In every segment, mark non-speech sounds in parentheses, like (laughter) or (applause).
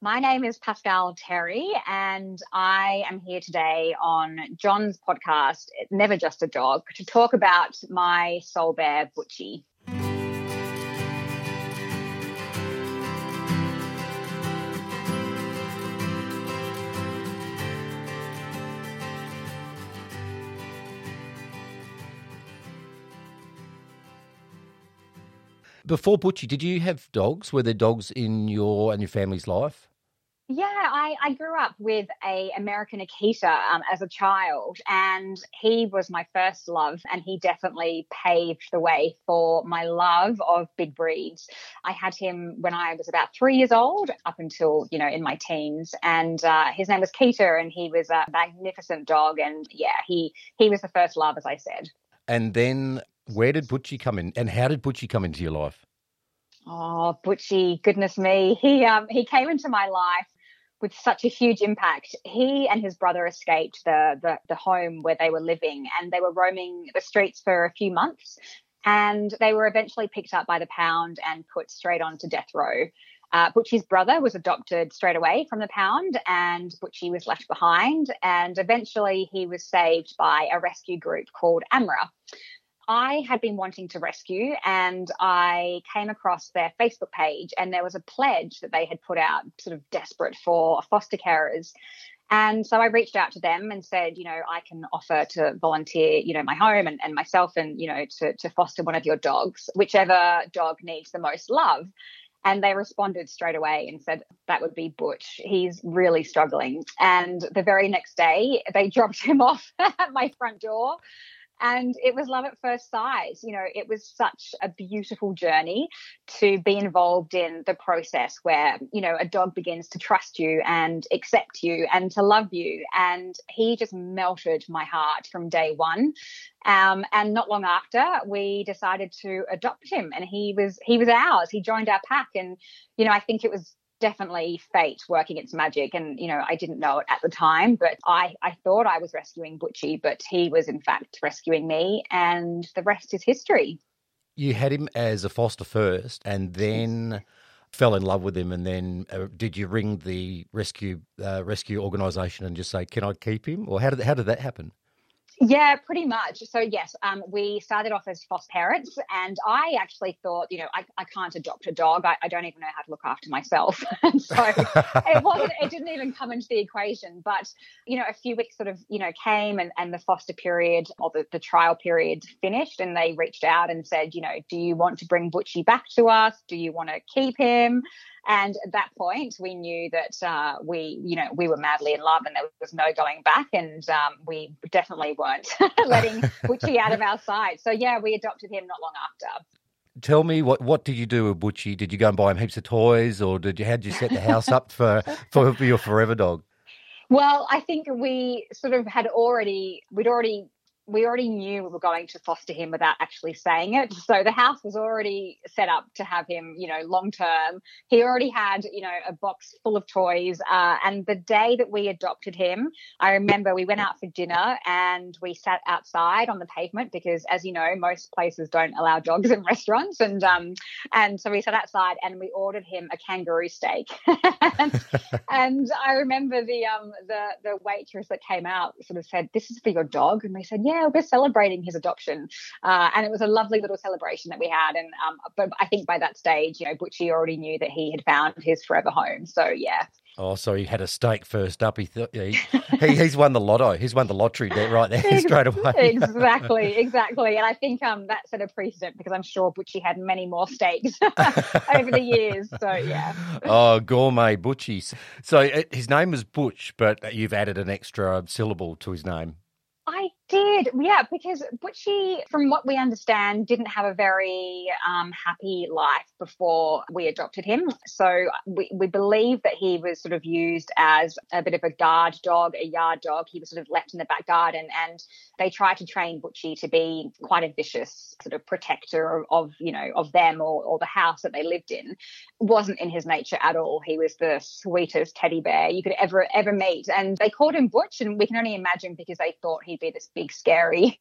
My name is Pascal Terry, and I am here today on John's podcast, Never Just a Dog, to talk about my soul bear, Butchie. Before Butchie, did you have dogs? Were there dogs in your and your family's life? Yeah, I, I grew up with a American Akita um, as a child, and he was my first love, and he definitely paved the way for my love of big breeds. I had him when I was about three years old, up until you know in my teens, and uh, his name was Keita, and he was a magnificent dog, and yeah, he he was the first love, as I said. And then, where did Butchie come in, and how did Butchie come into your life? Oh, Butchie, goodness me. He um he came into my life with such a huge impact. He and his brother escaped the, the, the home where they were living and they were roaming the streets for a few months. And they were eventually picked up by the pound and put straight onto death row. Uh, Butchie's brother was adopted straight away from the pound, and Butchie was left behind. And eventually, he was saved by a rescue group called AMRA. I had been wanting to rescue and I came across their Facebook page and there was a pledge that they had put out, sort of desperate for foster carers. And so I reached out to them and said, you know, I can offer to volunteer, you know, my home and, and myself and, you know, to, to foster one of your dogs, whichever dog needs the most love. And they responded straight away and said, that would be Butch. He's really struggling. And the very next day, they (laughs) dropped him off at my front door and it was love at first sight. You know, it was such a beautiful journey to be involved in the process where, you know, a dog begins to trust you and accept you and to love you. And he just melted my heart from day one. Um, and not long after, we decided to adopt him, and he was he was ours. He joined our pack, and you know, I think it was definitely fate working its magic. And, you know, I didn't know it at the time, but I, I thought I was rescuing Butchie, but he was in fact rescuing me. And the rest is history. You had him as a foster first and then fell in love with him. And then uh, did you ring the rescue uh, rescue organisation and just say, can I keep him? Or how did, how did that happen? Yeah, pretty much. So yes, um, we started off as foster parents, and I actually thought, you know, I, I can't adopt a dog. I, I don't even know how to look after myself, (laughs) so it wasn't. It didn't even come into the equation. But you know, a few weeks sort of, you know, came, and, and the foster period or the, the trial period finished, and they reached out and said, you know, do you want to bring Butchie back to us? Do you want to keep him? And at that point, we knew that uh, we, you know, we were madly in love and there was no going back. And um, we definitely weren't (laughs) letting Butchie out of our sight. So, yeah, we adopted him not long after. Tell me what what did you do with Butchie? Did you go and buy him heaps of toys, or did you how did you set the house up for for your forever dog? Well, I think we sort of had already we'd already we already knew we were going to foster him without actually saying it. So the house was already set up to have him, you know, long term. He already had, you know, a box full of toys. Uh, and the day that we adopted him, I remember we went out for dinner and we sat outside on the pavement because, as you know, most places don't allow dogs in (laughs) restaurants. And um, and so we sat outside and we ordered him a kangaroo steak. (laughs) and, (laughs) and I remember the um the the waitress that came out sort of said, "This is for your dog," and we said, "Yeah." Yeah, we're celebrating his adoption. Uh, and it was a lovely little celebration that we had. And um, but I think by that stage, you know, Butchie already knew that he had found his forever home. So yeah. Oh, so he had a steak first up. He thought he, (laughs) he, he's won the lotto. He's won the lottery there, right there (laughs) straight away. (laughs) exactly, exactly. And I think um, that set a precedent because I'm sure Butchie had many more steaks over the years. So yeah. Oh, gourmet Butchie. So uh, his name was Butch, but you've added an extra syllable to his name. Did, yeah, because Butchie, from what we understand, didn't have a very um, happy life before we adopted him. So we, we believe that he was sort of used as a bit of a guard dog, a yard dog. He was sort of left in the back garden, and they tried to train Butchie to be quite a vicious sort of protector of, of you know of them or, or the house that they lived in. Wasn't in his nature at all. He was the sweetest teddy bear you could ever ever meet, and they called him Butch, and we can only imagine because they thought he'd be this big, scary,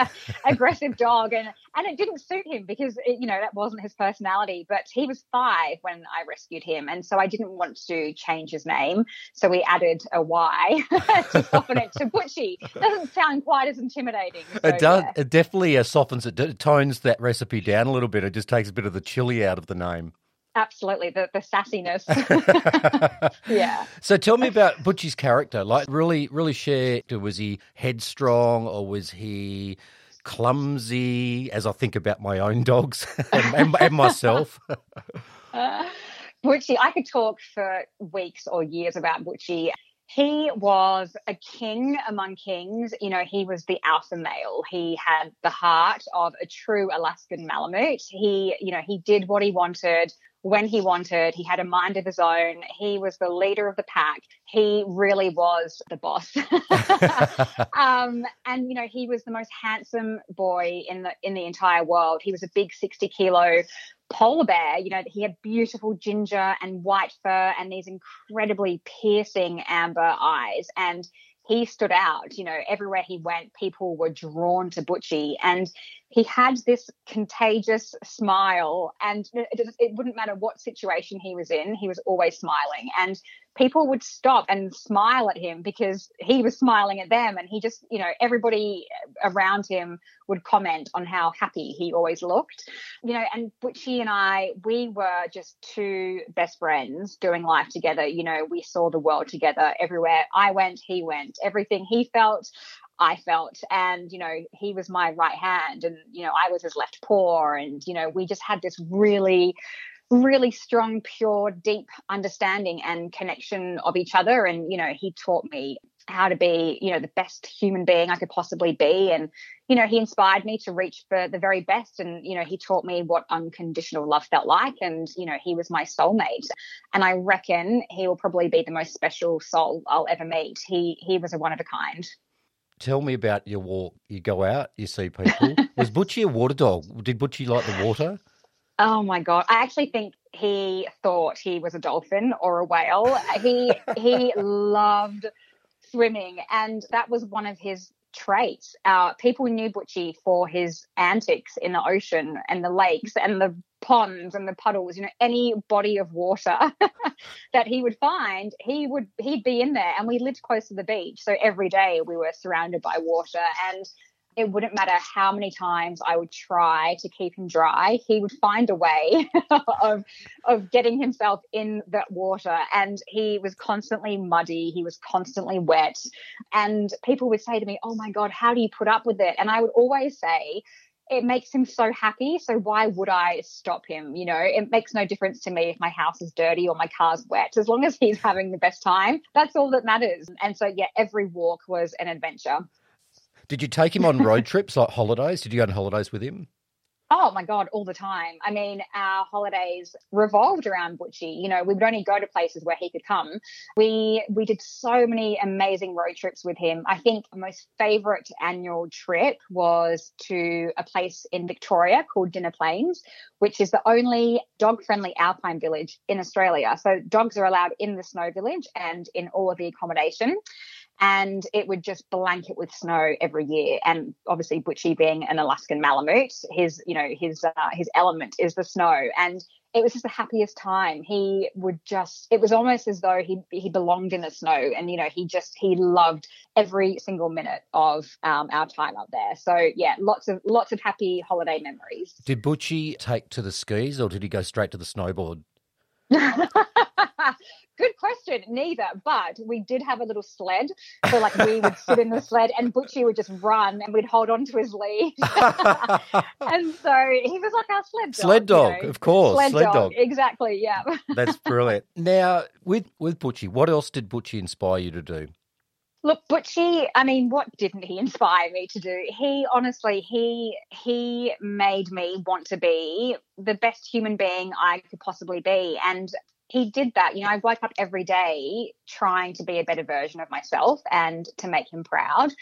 (laughs) aggressive dog, and and it didn't suit him because it, you know that wasn't his personality. But he was five when I rescued him, and so I didn't want to change his name, so we added a Y (laughs) to soften it to Butchie. Doesn't sound quite as intimidating. So, it does. yeah. It definitely uh, softens it, it tones that recipe down a little bit. It just takes a bit of the chili out of the name. Absolutely, the the sassiness. (laughs) (laughs) yeah. So tell me about Butchie's character. Like, really, really share. Was he headstrong or was he clumsy? As I think about my own dogs (laughs) and, and, and myself. Uh, Butchie, I could talk for weeks or years about Butchie. He was a king among kings. You know, he was the alpha male. He had the heart of a true Alaskan Malamute. He, you know, he did what he wanted when he wanted. He had a mind of his own. He was the leader of the pack. He really was the boss. (laughs) um, and you know, he was the most handsome boy in the in the entire world. He was a big sixty kilo polar bear. You know, he had beautiful ginger and white fur and these incredibly piercing amber eyes. And he stood out. You know, everywhere he went, people were drawn to Butchie. And he had this contagious smile, and it, it, wouldn't matter what situation he was in, he was always smiling. And people would stop and smile at him because he was smiling at them. And he just, you know, everybody around him would comment on how happy he always looked. You know, and Butchie and I, we were just two best friends doing life together. You know, we saw the world together everywhere I went, he went. Everything he felt, I felt. And, you know, he was my right hand and, you know, I was his left paw. And, you know, we just had this really, really strong, pure, deep understanding and connection of each other. And, you know, he taught me how to be, you know, the best human being I could possibly be. And, you know, he inspired me to reach for the very best. And, you know, he taught me what unconditional love felt like. And, you know, he was my soulmate. And I reckon he will probably be the most special soul I'll ever meet. He he was a one of a kind tell me about your walk. You go out, you see people. Was (laughs) Butchie a water dog? Did Butchie like the water? Oh my god! I actually think he thought he was a dolphin or a whale. He he (laughs) loved swimming, and that was one of his traits. Uh, people knew Butchie for his antics in the ocean and the lakes and the ponds and the puddles. You know, any body of water (laughs) that he would find, he would he'd be in there. And we lived close to the beach, so every day we were surrounded by water and it wouldn't matter how many times I would try to keep him dry, he would find a way (laughs) of of getting himself in that water. And he was constantly muddy, he was constantly wet. And people would say to me, Oh my God, how do you put up with it? And I would always say, it makes him so happy. So why would I stop him? You know, it makes no difference to me if my house is dirty or my car's wet. As long as he's (laughs) having the best time, that's all that matters. And so, yeah, every walk was an adventure. Did you take him on road trips like holidays? Did you go on holidays with him? Oh my God, all the time. I mean, our holidays revolved around Butchie. You know, we would only go to places where he could come. We we did so many amazing road trips with him. I think the most favorite annual trip was to a place in Victoria called Dinner Plains, which is the only dog-friendly alpine village in Australia. So dogs are allowed in the snow village and in all of the accommodation and it would just blanket with snow every year. And obviously, Butchie being an Alaskan Malamute, his you know his uh, his element is the snow, and it was just the happiest time. He would just it was almost as though he he belonged in the snow, and you know he just he loved every single minute of um, our time up there. So yeah, lots of lots of happy holiday memories. Did Butchie take to the skis, or did he go straight to the snowboard? (laughs) (laughs) Good question. Neither, but we did have a little sled. So like we would sit in the (laughs) sled and Butchie would just run and we'd hold on to his lead. (laughs) and so he was like our sled dog. Sled dog, you know? of course. Sled, sled dog. dog. Exactly, yeah. That's brilliant. Now, with with Butchie, what else did Butchie inspire you to do? Look, Butchie, I mean, what didn't he inspire me to do? He honestly, he he made me want to be the best human being I could possibly be. And he did that. You know, I woke up every day trying to be a better version of myself and to make him proud.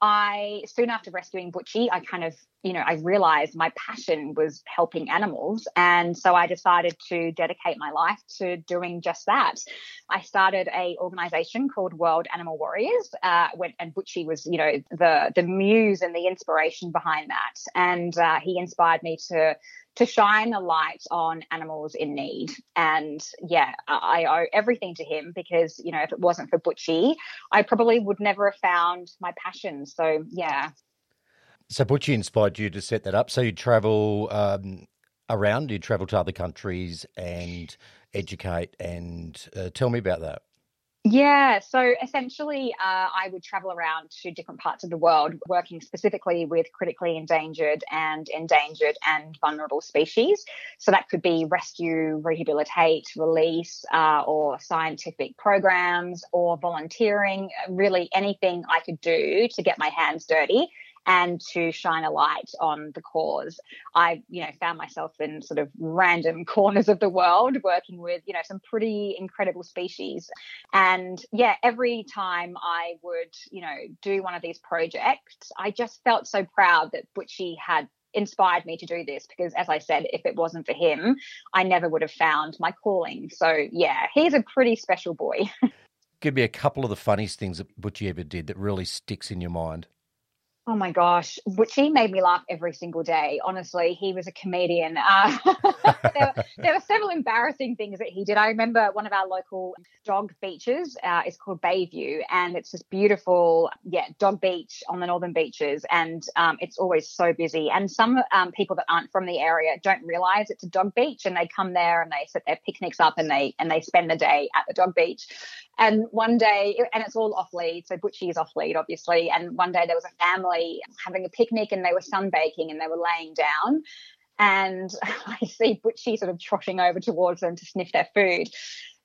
I soon after rescuing Butchie, I kind of, you know, I realized my passion was helping animals. And so I decided to dedicate my life to doing just that. I started a organization called World Animal Warriors, uh, when, and Butchie was, you know, the, the muse and the inspiration behind that. And uh, he inspired me to to shine a light on animals in need. And yeah, I owe everything to him because, you know, if it wasn't for Butchie, I probably would never have found my passion. So yeah. So Butchie inspired you to set that up. So you travel um, around, you travel to other countries and educate and uh, tell me about that. Yeah, so essentially, uh, I would travel around to different parts of the world, working specifically with critically endangered and endangered and vulnerable species. So that could be rescue, rehabilitate, release, uh, or scientific programs, or volunteering. Really, anything I could do to get my hands dirty and to shine a light on the cause. I, you know, found myself in sort of random (laughs) corners of the world working with, you know, some pretty incredible species. And yeah, every time I would, you know, do one of these projects, I just felt so proud that Butchie had inspired me to do this because as I said, if it wasn't for him, I never would have found my calling. So yeah, he's a pretty special boy. (laughs) Give me a couple of the funniest things that Butchie ever did that really sticks in your mind. Oh my gosh, which he made me laugh every single day. Honestly, he was a comedian. Uh, (laughs) there, there, were several embarrassing things that he did. I remember one of our local dog beaches uh, is called Bayview, and it's this beautiful, yeah, dog beach on the northern beaches, and um, it's always so busy. And some um, people that aren't from the area don't realize it's a dog beach, and they come there and they set their picnics up and they and they spend the day at the dog beach. And one day, and it's all off lead, so Butchie is off lead, obviously. And one day there was a family having a picnic and they were sunbaking and they were laying down. And (laughs) I see Butchie sort of trotting over towards them to sniff their food.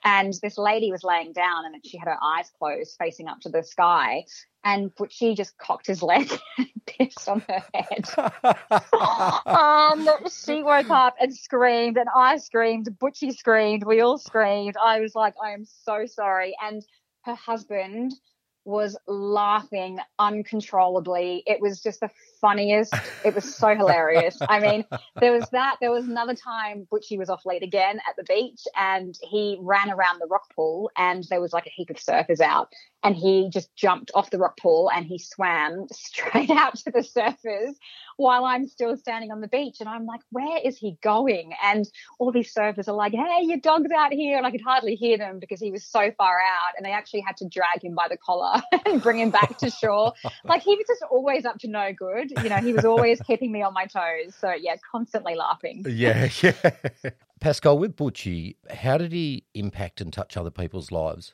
And this lady was laying down and she had her eyes closed, facing up to the sky. And Butchie just cocked his leg (laughs) and pissed on her head. (laughs) um, she woke up and screamed, and I screamed. Butchie screamed. We all screamed. I was like, I am so sorry. And her husband was laughing uncontrollably. It was just the funniest. It was so hilarious. I (laughs) mean, there was that. There was another time Butchie was off late again at the beach and he ran around the rock pool and there was like a heap of surfers out and he just jumped off the rock pool and he swam (laughs) straight out to the surfers while I'm still standing on the beach. And I'm like, where is he going? And all these surfers are like, hey, your dog's out here. And I could hardly hear them because he was so far out. And they actually had to drag him by the collar (laughs) and bring him back to shore. like he was just always up to no good. You know, he was always keeping me on my toes. So yeah, constantly laughing. (laughs) Yeah, yeah. Pascal, with Butchie, how did he impact and touch other people's lives?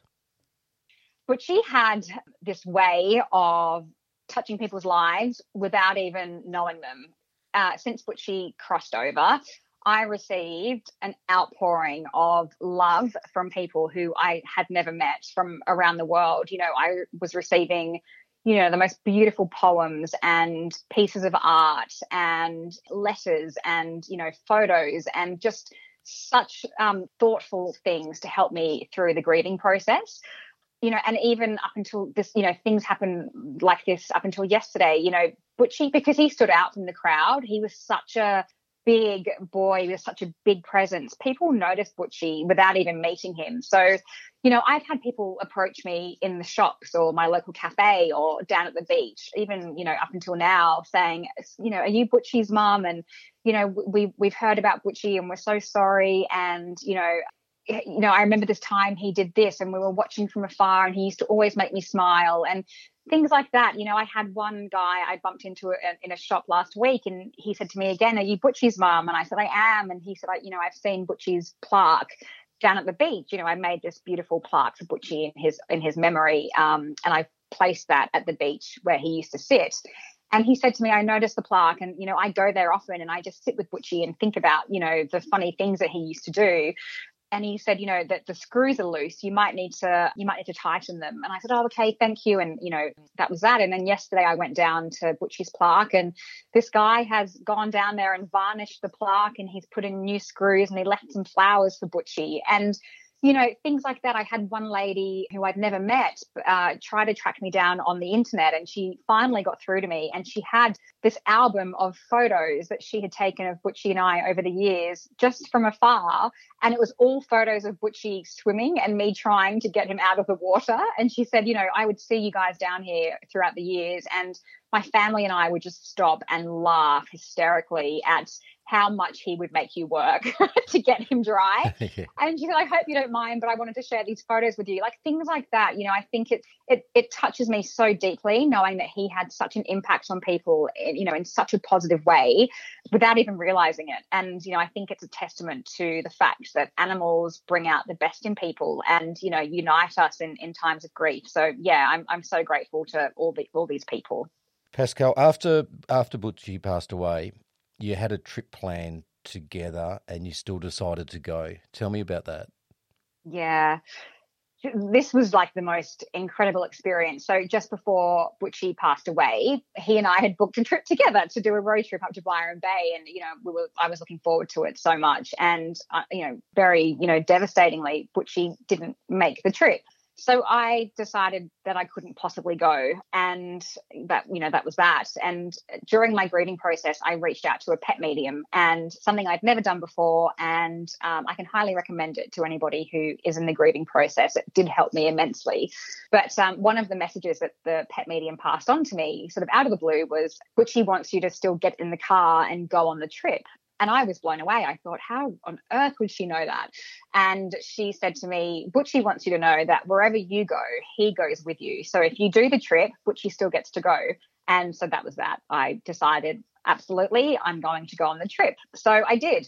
Butchie had this way of touching people's lives without even knowing them. Uh, since Butchie crossed over, I received an outpouring of love from people who I had never met from around the world. You know, I was receiving, you know, the most beautiful poems and pieces of art and letters and, you know, photos and just such um, thoughtful things to help me through the grieving process. You know, and even up until this, you know, things happen like this up until yesterday, you know, Butchie, because he stood out from the crowd, he was such a big boy with such a big presence. People noticed Butchie without even meeting him. So, you know, I've had people approach me in the shops or my local cafe or down at the beach, even, you know, up until now saying, you know, are you Butchie's mom? And, you know, we, we've heard about Butchie and we're so sorry. And, you know, eh, you know, I remember this time he did this and we were watching from afar and he used to always make me smile and things like that. You know, I had one guy I bumped into in a shop last week and he said to me again, are you Butchie's mum? And I said, I am. And he said, I, you know, I've seen Butchie's plaque down at the beach. You know, I made this beautiful plaque for Butchie in his, in his memory. Um, and I placed that at the beach where he used to sit. And he said to me, I noticed the plaque and, you know, I go there often and I just sit with Butchie and think about, you know, the funny things that he used to do and he said, you know, that the screws are loose. You might need to, you might need to tighten them. And I said, oh, okay, thank you. And you know, that was that. And then yesterday I went down to Butchie's plaque, and this guy has gone down there and varnished the plaque, and he's put in new screws, and he left some flowers for Butchie. And you know, things like that. I had one lady who I'd never met uh, try to track me down on the internet, and she finally got through to me. And she had this album of photos that she had taken of Butchie and I over the years, just from afar. And it was all photos of Butchie swimming and me trying to get him out of the water. And she said, you know, I would see you guys down here throughout the years, and my family and I would just stop and laugh hysterically at how much he would make you work (laughs) to get him dry. (laughs) yeah. And she said, I hope you don't mind, but I wanted to share these photos with you. Like things like that. You know, I think it it it touches me so deeply knowing that he had such an impact on people, eh, you know, in such a positive way without even realizing it. And, you know, I think it's a testament to the fact that animals bring out the best in people and, you know, unite us in, in times of grief. So yeah, I'm I'm so grateful to all the all these people. Pascal, after after Butchie passed away, you had a trip planned together and you still decided to go. Tell me about that. Yeah. This was like the most incredible experience. So just before Butchie passed away, he and I had booked a trip together to do a road trip up to Byron Bay, and you know we were I was looking forward to it so much. And uh, you know, very you know devastatingly, Butchie didn't make the trip. So I decided that I couldn't possibly go, and that you know that was that. And during my grieving process, I reached out to a pet medium, and something I'd never done before, and um, I can highly recommend it to anybody who is in the grieving process. It did help me immensely. But um, one of the messages that the pet medium passed on to me, sort of out of the blue, was Butchie wants you to still get in the car and go on the trip. And I was blown away. I thought, how on earth would she know that? And she said to me, Butchie wants you to know that wherever you go, he goes with you. So if you do the trip, Butchie still gets to go. And so that was that. I decided, absolutely, I'm going to go on the trip. So I did.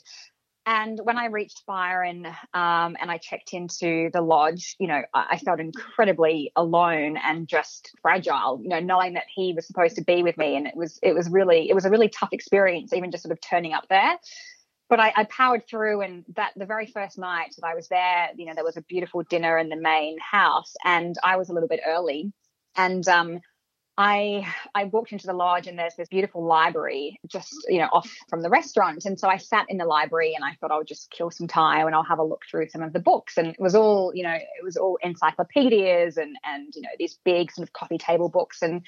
And when I reached Byron um, and I checked into the lodge, you know, I, I felt incredibly alone and just fragile. You know, knowing that he was supposed to be with me, and it was it was really it was a really tough experience, even just sort of turning up there. But I, I powered through, and that the very first night that I was there, you know, there was a beautiful dinner in the main house, and I was a little bit early, and um, I I walked into the lodge and there's this beautiful library just you know off from the restaurant. And so I sat in the library and I thought I would just kill some time and I'll have a look through some of the books. And it was all you know it was all encyclopedias and and you know these big sort of coffee table books. And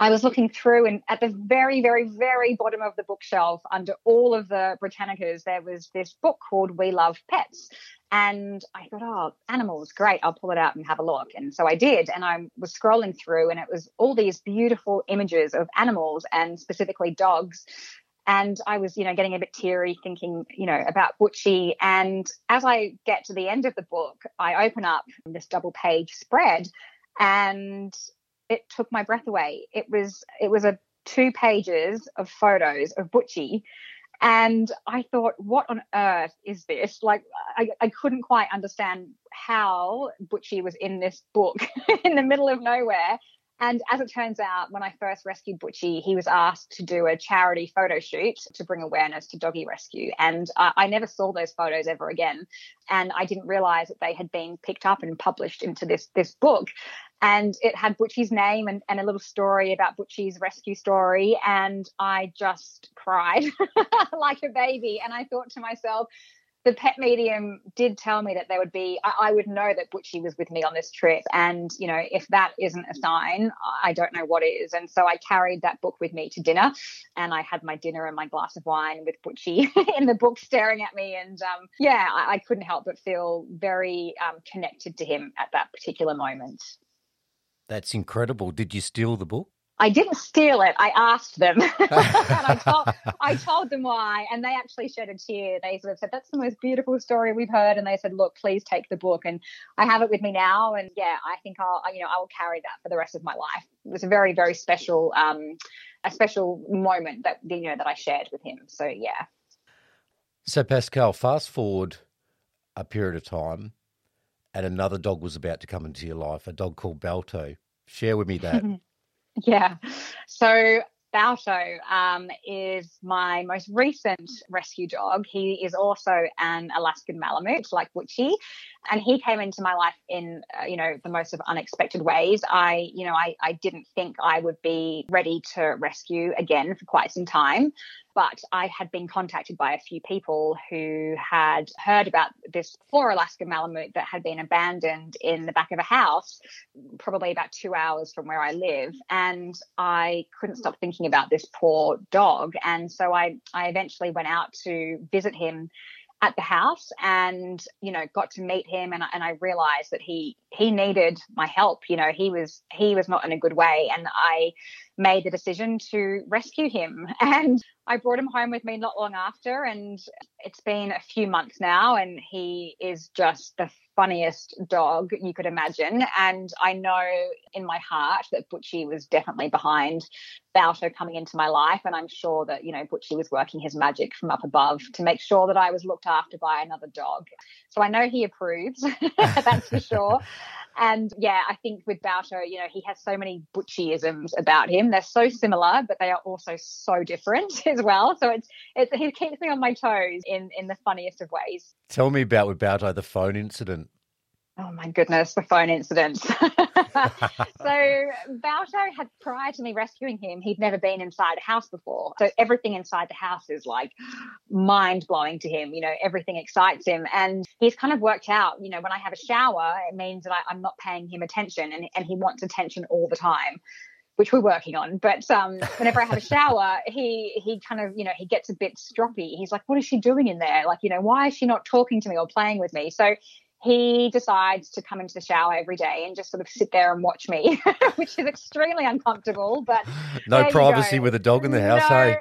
I was looking through and at the very very very bottom of the bookshelf under all of the Britannicas there was this book called We Love Pets and I thought, oh, animals, great. I'll pull it out and have a look. And so I did. And I was scrolling through, and it was all these beautiful images of animals and specifically dogs. And I was, you know, getting a bit teary thinking, you know, about Butchie. And as I get to the end of the book, I open up this double page spread and it took my breath away. It was, it was a two pages of photos of Butchie and I thought, what on earth is this? Like, I, I couldn't quite understand how Butchie was in this book (laughs) in the middle of nowhere. And as it turns out, when I first rescued Butchie, he was asked to do a charity photo shoot to bring awareness to doggy rescue. And I, I never saw those photos ever again. And I didn't realize that they had been picked up and published into this, this book and it had Butchie's name and, and a little story about Butchie's rescue story. And I just cried (laughs) like a baby. And I thought to myself, the pet medium did tell me that there would be, I, I, would know that Butchie was with me on this trip. And, you know, if that isn't a sign, I don't know what is. And so I carried that book with me to dinner and I had my dinner and my glass of wine with Butchie (laughs) in the book staring at me. And um, yeah, I, I, couldn't help but feel very um, connected to him at that particular moment. That's incredible. Did you steal the book? I didn't steal it. I asked them. (laughs) and I (laughs) told, I told them why. And they actually shed a tear. They sort of said, That's the most beautiful story we've heard. And they said, Look, please take the book. And I have it with me now. And yeah, I think I'll, you know, I will carry that for the rest of my life. It was a very, very special, um, a special moment that, you know, that I shared with him. So yeah. So, Pascal, fast forward a period of time and another dog was about to come into your life, a dog called Balto. Share with me that. (laughs) (laughs) yeah. So Balto um, is my most recent rescue dog. He is also an Alaskan Malamute, like Butchie, and he came into my life in uh, you know the most of unexpected ways i you know I, I didn't think i would be ready to rescue again for quite some time but I had been contacted by a few people who had heard about this poor Alaska Malamute that had been abandoned in the back of a house, probably about two hours from where I live. And I couldn't stop thinking about this poor dog. And so I, I eventually went out to visit him at the house and you know got to meet him and, and I realized that he he needed my help you know he was he was not in a good way and I made the decision to rescue him. (laughs) And I brought him home with me not long after and it's been a few months now and he is just the funniest dog you could imagine. And I know in my heart that Butchie was definitely behind Balto coming into my life. And I'm sure that, you know, Butchie was working his magic from up above to make sure that I was looked after by another dog. So I know he approves, (laughs) that's for sure. (laughs) And yeah, I think with Balto, you know, he has so many butchieisms about him. They're so similar, but they are also so different (laughs) as well. So it's it's he keeps me on my toes in in the funniest of ways. Tell me about with Balto the phone incident. Oh my goodness, the phone incident. (laughs) so Balto had prior to me rescuing him, he'd never been inside a house before. So everything inside the house is like mind blowing to him. You know, everything excites him. And he's kind of worked out, you know, when I have a shower, it means that I, am not paying him attention and, and he wants attention all the time which we're working on. But um, whenever I have a shower, he he kind of you know he gets a bit stroppy. He's like, "What is she doing in there? Like, you know, why is she not talking to me or playing with me?" So he decides to come into the shower every day and just sort of sit there and watch me, (laughs) which is extremely uncomfortable. But no privacy with a dog in the house, no, hey?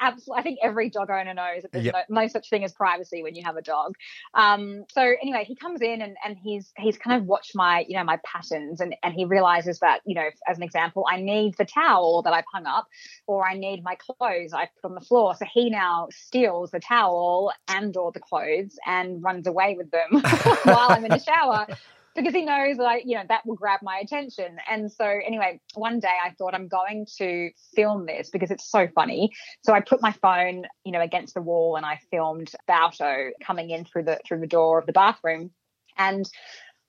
Absolutely. I think every dog owner knows that there's yep. no, no, such thing as privacy when you have a dog. Um, so anyway, he comes in and, and he's he's kind of watched my you know my patterns and and he realizes that you know as an example I need the towel that I've hung up or I need my clothes I've put on the floor. So he now steals the towel and or the clothes and runs away with them (laughs) while I'm in the shower because he knows that I, you know, that will grab my attention. And so anyway, one day I thought I'm going to film this because it's so funny. So I put my phone, you know, against the wall and I filmed Balto coming in through the through the door of the bathroom. And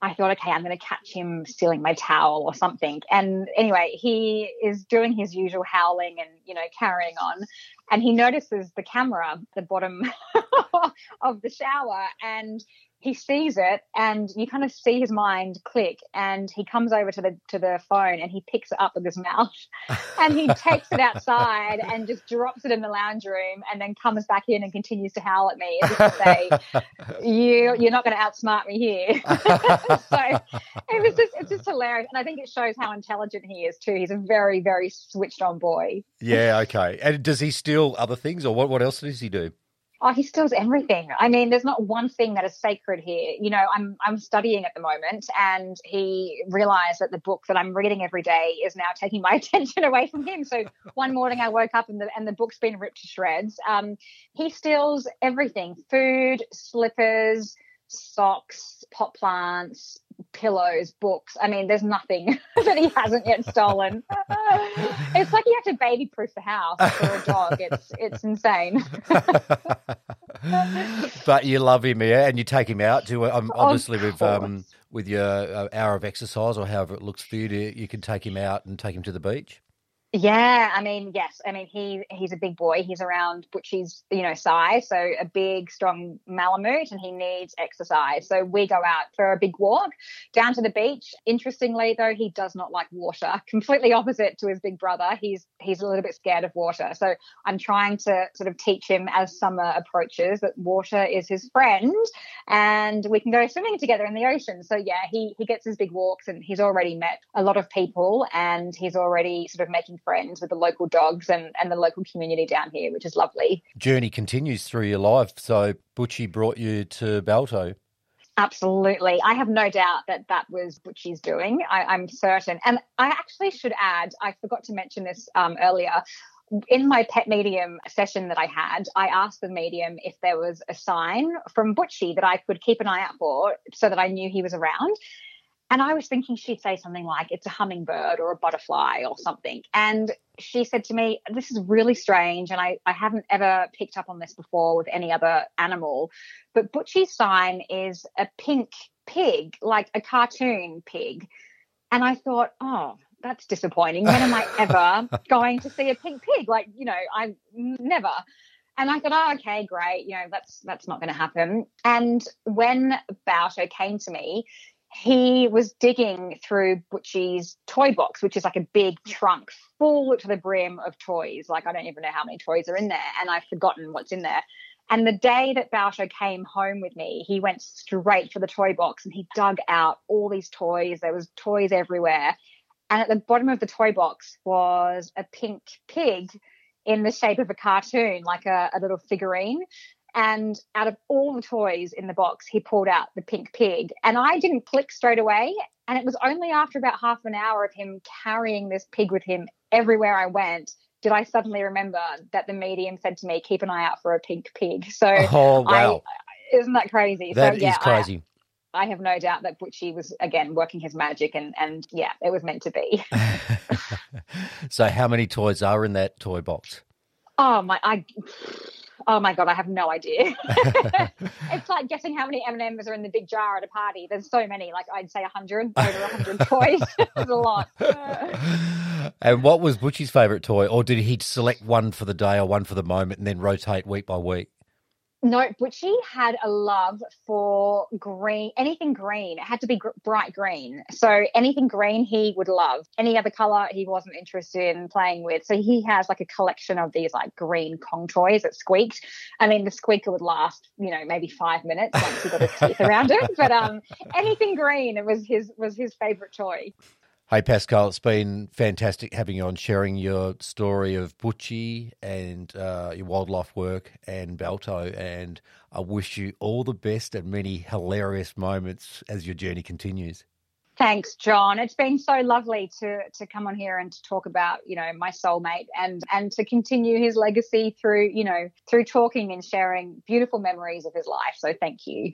I thought, okay, I'm going to catch him stealing my towel or something. And anyway, he is doing his usual howling and, you know, carrying on. And he notices the camera at the bottom (laughs) of the shower. And he sees it and you kind of see his mind click and he comes over to the to the phone and he picks it up with his mouth (laughs) and he takes it outside and just drops it in the lounge room and then comes back in and continues to howl at me as if to say (laughs) you you're not going to outsmart me here. (laughs) So it was just it's just hilarious. And i think it shows how intelligent he is too. He's a very very switched on boy. Yeah okay. And does he steal other things or what what else does he do Oh, he steals everything. I mean, there's not one thing that is sacred here. You know, I'm I'm studying at the moment, and he realized that the book that I'm reading every day is now taking my (laughs) attention away from him. So one morning I woke up and the and the book's been ripped to shreds. Um, he steals everything: food, slippers, socks, pot plants, pillows, books. I mean, there's nothing (laughs) that he hasn't yet stolen. (laughs) it's like you have to baby proof the house for a dog. It's it's insane. (laughs) but you love him, yeah, and you take him out to um, obviously with um, with your uh, hour of exercise or however it looks for you. To, you can take him out and take him to the beach. Yeah, I mean, yes. I mean, he he's a big boy. He's around Butchie's, you know, size, so a big, strong Malamute, and he needs exercise. So we go out for a big walk down to the beach. Interestingly, though, he does not like water. (laughs) Completely opposite to his big brother. He's he's a little bit scared of water. So I'm trying to sort of teach him as summer approaches that water is his friend, and we can go swimming together in the ocean. So yeah, he he gets his big walks, and he's already met a lot of people, and he's already sort of making friends with the local dogs and, and the local community down here, which is lovely. Journey continues through your life. So Butchie brought you to Balto. Absolutely. I have no doubt that that was Butchie's doing. I, am certain. And I actually should add, I forgot to mention this um, earlier. In my pet medium session that I had, I asked the medium if there was a sign from Butchie that I could keep an eye out for so that I knew he was around. And I was thinking she'd say something like, it's a hummingbird or a butterfly or something. And she said to me, This is really strange. And I, I haven't ever picked up on this before with any other animal. But Butchie's sign is a pink pig, like a cartoon pig. And I thought, oh, that's disappointing. When am I ever (laughs) going to see a pink pig? Like, you know, I never. And I thought, oh, okay, great. You know, that's that's not going to happen. And when Balto came to me, he was digging through Butchie's toy box, which is like a big mm. trunk full to the brim of toys. Like I don't even know how many toys are in there, and I've forgotten what's in there. And the day that Balto came home with me, he went straight for the toy box and he dug out all these toys. There was toys everywhere. And at the bottom of the toy box was a pink pig in the shape of a cartoon, like a, a little figurine. And out of all the toys in the box, he pulled out the pink pig. And I didn't click straight away. And it was only after about half an hour of him carrying this pig with him everywhere I went did I suddenly remember that the medium said to me, keep an eye out for a pink pig. (laughs) So, oh, wow. I, isn't that crazy? That so, yeah, is crazy. I, I have no doubt that Butchie was again working his magic, and and yeah, it was meant to be. (laughs) so, how many toys are in that toy box? Oh my! I Oh my god, I have no idea. (laughs) (laughs) it's like guessing how many M and M's are in the big jar at a party. There's so many, like I'd say hundred, over hundred (laughs) toys. There's a lot. and what was Butchie's favourite toy, or did he select one for the day or one for the moment, and then rotate week by week? No, Butchie had a love for green, anything green. It had to be gr- bright green. So anything green he would love. Any other color he wasn't interested in playing with. So he has like a collection of these like green Kong toys that squeaked. I mean, the squeaker would last, you know, maybe five minutes once he got his teeth around it. But um, anything green, it was his was his favorite toy. Hey, Pascal, it's been fantastic having you on, sharing your story of Butchie and uh, your wildlife work and Balto. And I wish you all the best and many hilarious moments as your journey continues. Thanks, John. It's been so lovely to to come on here and to talk about, you know, my soulmate and and to continue his legacy through, you know, through talking and sharing beautiful memories of his life. So thank you.